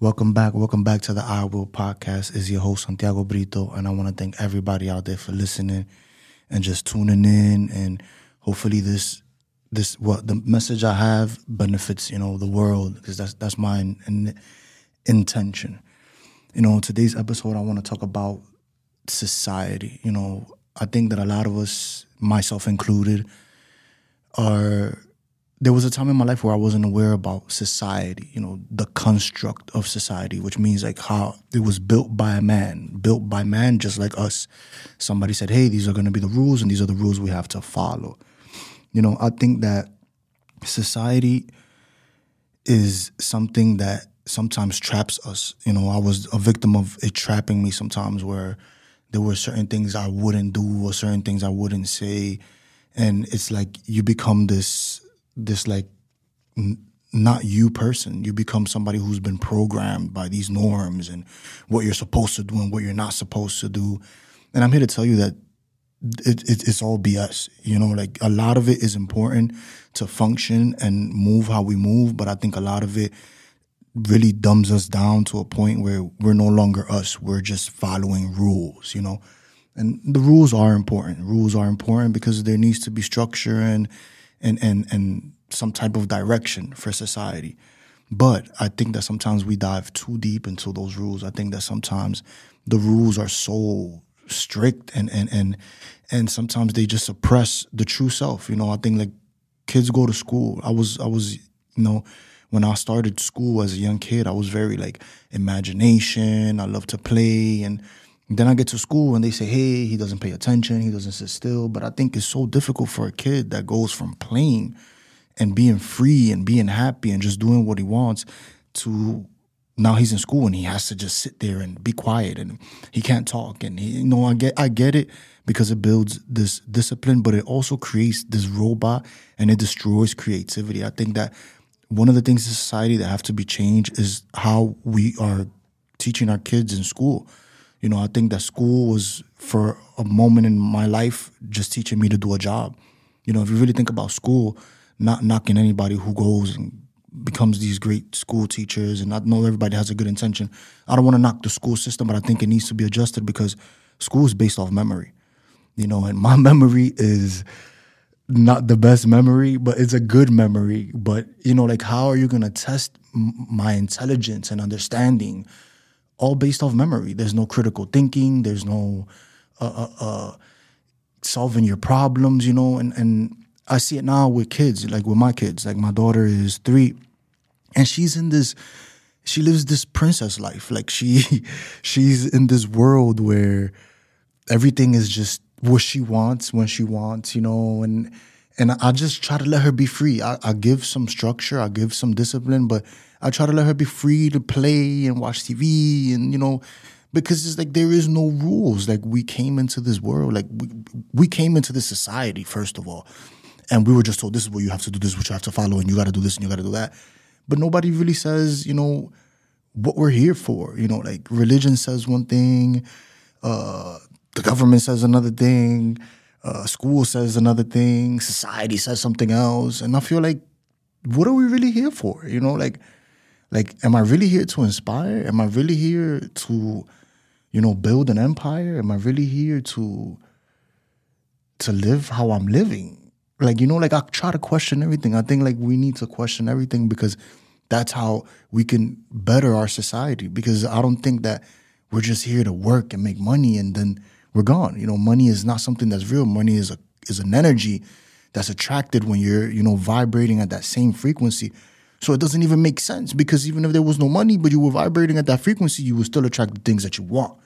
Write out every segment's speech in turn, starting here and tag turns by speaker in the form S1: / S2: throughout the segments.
S1: Welcome back. Welcome back to the I Will podcast. Is your host Santiago Brito, and I want to thank everybody out there for listening and just tuning in. And hopefully, this this what the message I have benefits you know the world because that's that's my in, intention. You know, today's episode I want to talk about society. You know, I think that a lot of us, myself included, are there was a time in my life where I wasn't aware about society, you know, the construct of society, which means like how it was built by a man, built by man just like us. Somebody said, hey, these are going to be the rules and these are the rules we have to follow. You know, I think that society is something that sometimes traps us. You know, I was a victim of it trapping me sometimes where there were certain things I wouldn't do or certain things I wouldn't say. And it's like you become this this like n- not you person. You become somebody who's been programmed by these norms and what you're supposed to do and what you're not supposed to do. And I'm here to tell you that it, it, it's all BS. You know, like a lot of it is important to function and move how we move, but I think a lot of it really dumbs us down to a point where we're no longer us. We're just following rules, you know. And the rules are important. Rules are important because there needs to be structure and and and and some type of direction for society. But I think that sometimes we dive too deep into those rules. I think that sometimes the rules are so strict and and and and sometimes they just suppress the true self. You know, I think like kids go to school. I was I was you know when I started school as a young kid, I was very like imagination. I love to play and then I get to school and they say, hey, he doesn't pay attention, he doesn't sit still. But I think it's so difficult for a kid that goes from playing and being free and being happy and just doing what he wants to now he's in school and he has to just sit there and be quiet and he can't talk and he you know I get I get it because it builds this discipline but it also creates this robot and it destroys creativity. I think that one of the things in society that have to be changed is how we are teaching our kids in school you know, I think that school was for a moment in my life just teaching me to do a job. You know, if you really think about school, not knocking anybody who goes and becomes these great school teachers, and I know everybody has a good intention. I don't want to knock the school system, but I think it needs to be adjusted because school is based off memory. You know, and my memory is not the best memory, but it's a good memory. But you know, like how are you gonna test my intelligence and understanding? All based off memory. There's no critical thinking. There's no uh, uh, uh, solving your problems, you know. And and I see it now with kids, like with my kids. Like my daughter is three, and she's in this. She lives this princess life. Like she, she's in this world where everything is just what she wants when she wants, you know. And and I just try to let her be free. I, I give some structure. I give some discipline, but I try to let her be free to play and watch TV and you know because it's like there is no rules. Like we came into this world, like we, we came into this society first of all, and we were just told this is what you have to do, this is what you have to follow, and you got to do this and you got to do that. But nobody really says, you know, what we're here for. You know, like religion says one thing, uh, the government says another thing, uh, school says another thing, society says something else, and I feel like, what are we really here for? You know, like like, am I really here to inspire? Am I really here to, you know, build an empire? Am I really here to to live how I'm living? Like, you know, like I try to question everything. I think like we need to question everything because that's how we can better our society. Because I don't think that we're just here to work and make money and then we're gone. You know, money is not something that's real. Money is a is an energy that's attracted when you're, you know, vibrating at that same frequency. So it doesn't even make sense because even if there was no money, but you were vibrating at that frequency, you would still attract the things that you want.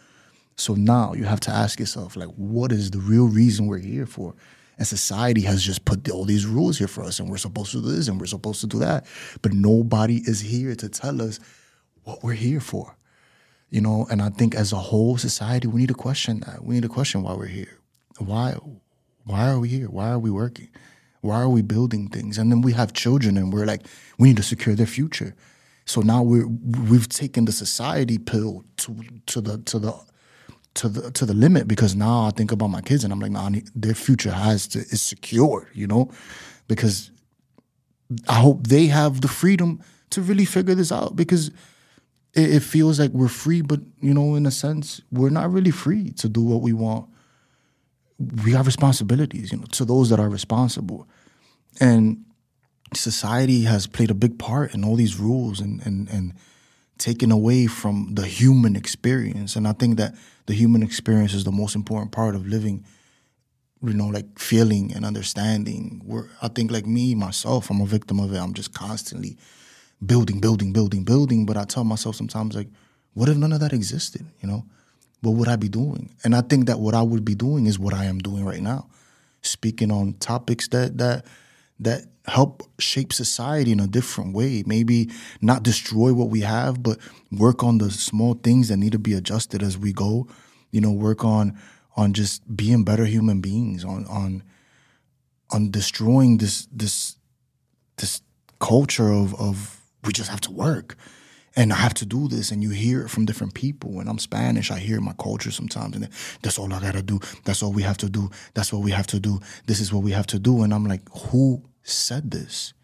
S1: So now you have to ask yourself, like, what is the real reason we're here for? And society has just put all these rules here for us, and we're supposed to do this and we're supposed to do that. But nobody is here to tell us what we're here for. You know, and I think as a whole society, we need to question that. We need to question why we're here. Why why are we here? Why are we working? Why are we building things? And then we have children and we're like, we need to secure their future. So now we're we've taken the society pill to to the to the to the to the limit because now I think about my kids and I'm like, nah, their future has to is secure, you know, because I hope they have the freedom to really figure this out because it, it feels like we're free, but you know, in a sense, we're not really free to do what we want. We have responsibilities, you know, to those that are responsible. And society has played a big part in all these rules and and and taken away from the human experience. And I think that the human experience is the most important part of living you know, like feeling and understanding. I think, like me myself, I'm a victim of it. I'm just constantly building, building, building, building. But I tell myself sometimes, like, what if none of that existed? You know, what would I be doing? And I think that what I would be doing is what I am doing right now, speaking on topics that that that help shape society in a different way. Maybe not destroy what we have, but work on the small things that need to be adjusted as we go. You know, work on on just being better human beings, on on on destroying this this this culture of of we just have to work and I have to do this, and you hear it from different people. And I'm Spanish, I hear my culture sometimes, and that's all I gotta do. That's all we have to do. That's what we have to do. This is what we have to do. And I'm like, who said this?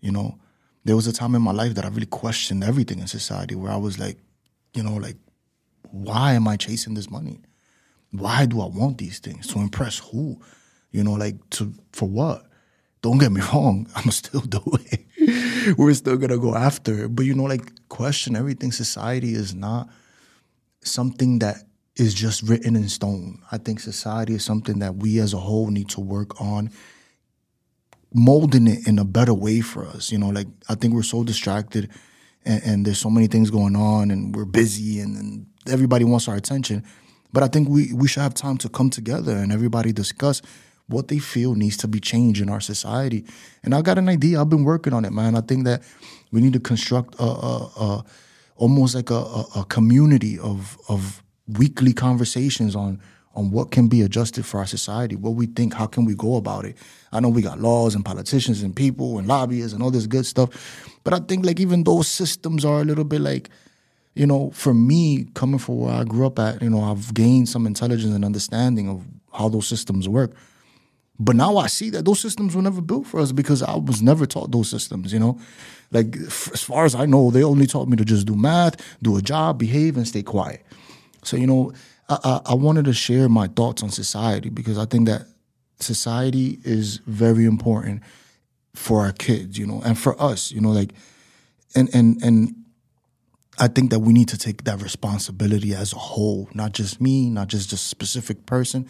S1: You know, there was a time in my life that I really questioned everything in society, where I was like, you know, like, why am I chasing this money? why do I want these things? To impress who? You know, like to for what? Don't get me wrong, I'm still do it. We're still gonna go after it. But you know, like question everything. Society is not something that is just written in stone. I think society is something that we as a whole need to work on molding it in a better way for us. You know, like I think we're so distracted and, and there's so many things going on and we're busy and, and everybody wants our attention but I think we, we should have time to come together and everybody discuss what they feel needs to be changed in our society. And I got an idea. I've been working on it, man. I think that we need to construct a, a, a almost like a, a, community of of weekly conversations on on what can be adjusted for our society, what we think, how can we go about it. I know we got laws and politicians and people and lobbyists and all this good stuff, but I think like even those systems are a little bit like you know, for me, coming from where I grew up at, you know, I've gained some intelligence and understanding of how those systems work. But now I see that those systems were never built for us because I was never taught those systems, you know? Like, f- as far as I know, they only taught me to just do math, do a job, behave, and stay quiet. So, you know, I, I, I wanted to share my thoughts on society because I think that society is very important for our kids, you know, and for us, you know, like, and, and, and, I think that we need to take that responsibility as a whole, not just me, not just a specific person,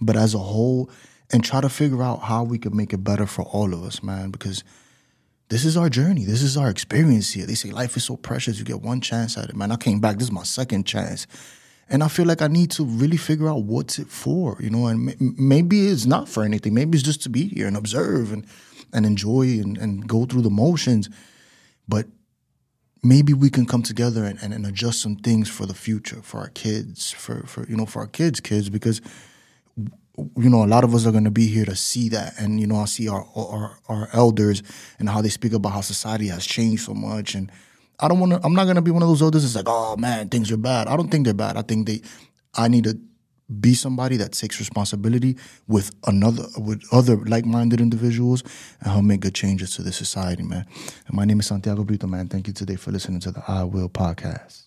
S1: but as a whole, and try to figure out how we could make it better for all of us, man. Because this is our journey, this is our experience here. They say life is so precious; you get one chance at it, man. I came back; this is my second chance, and I feel like I need to really figure out what's it for, you know. And maybe it's not for anything. Maybe it's just to be here and observe and and enjoy and, and go through the motions, but maybe we can come together and, and, and, adjust some things for the future for our kids for, for you know for our kids kids because you know a lot of us are going to be here to see that. And you know i see our, our our elders and how they speak about how society has changed so much. And i don't want to i'm not going to be one of those elders that's like oh man things are bad. I don't think they're bad. I think they i need to be somebody that takes responsibility with another with other like-minded individuals and help make good changes to the society man. And my name is santiago brito man. Thank you today for listening to the i will podcast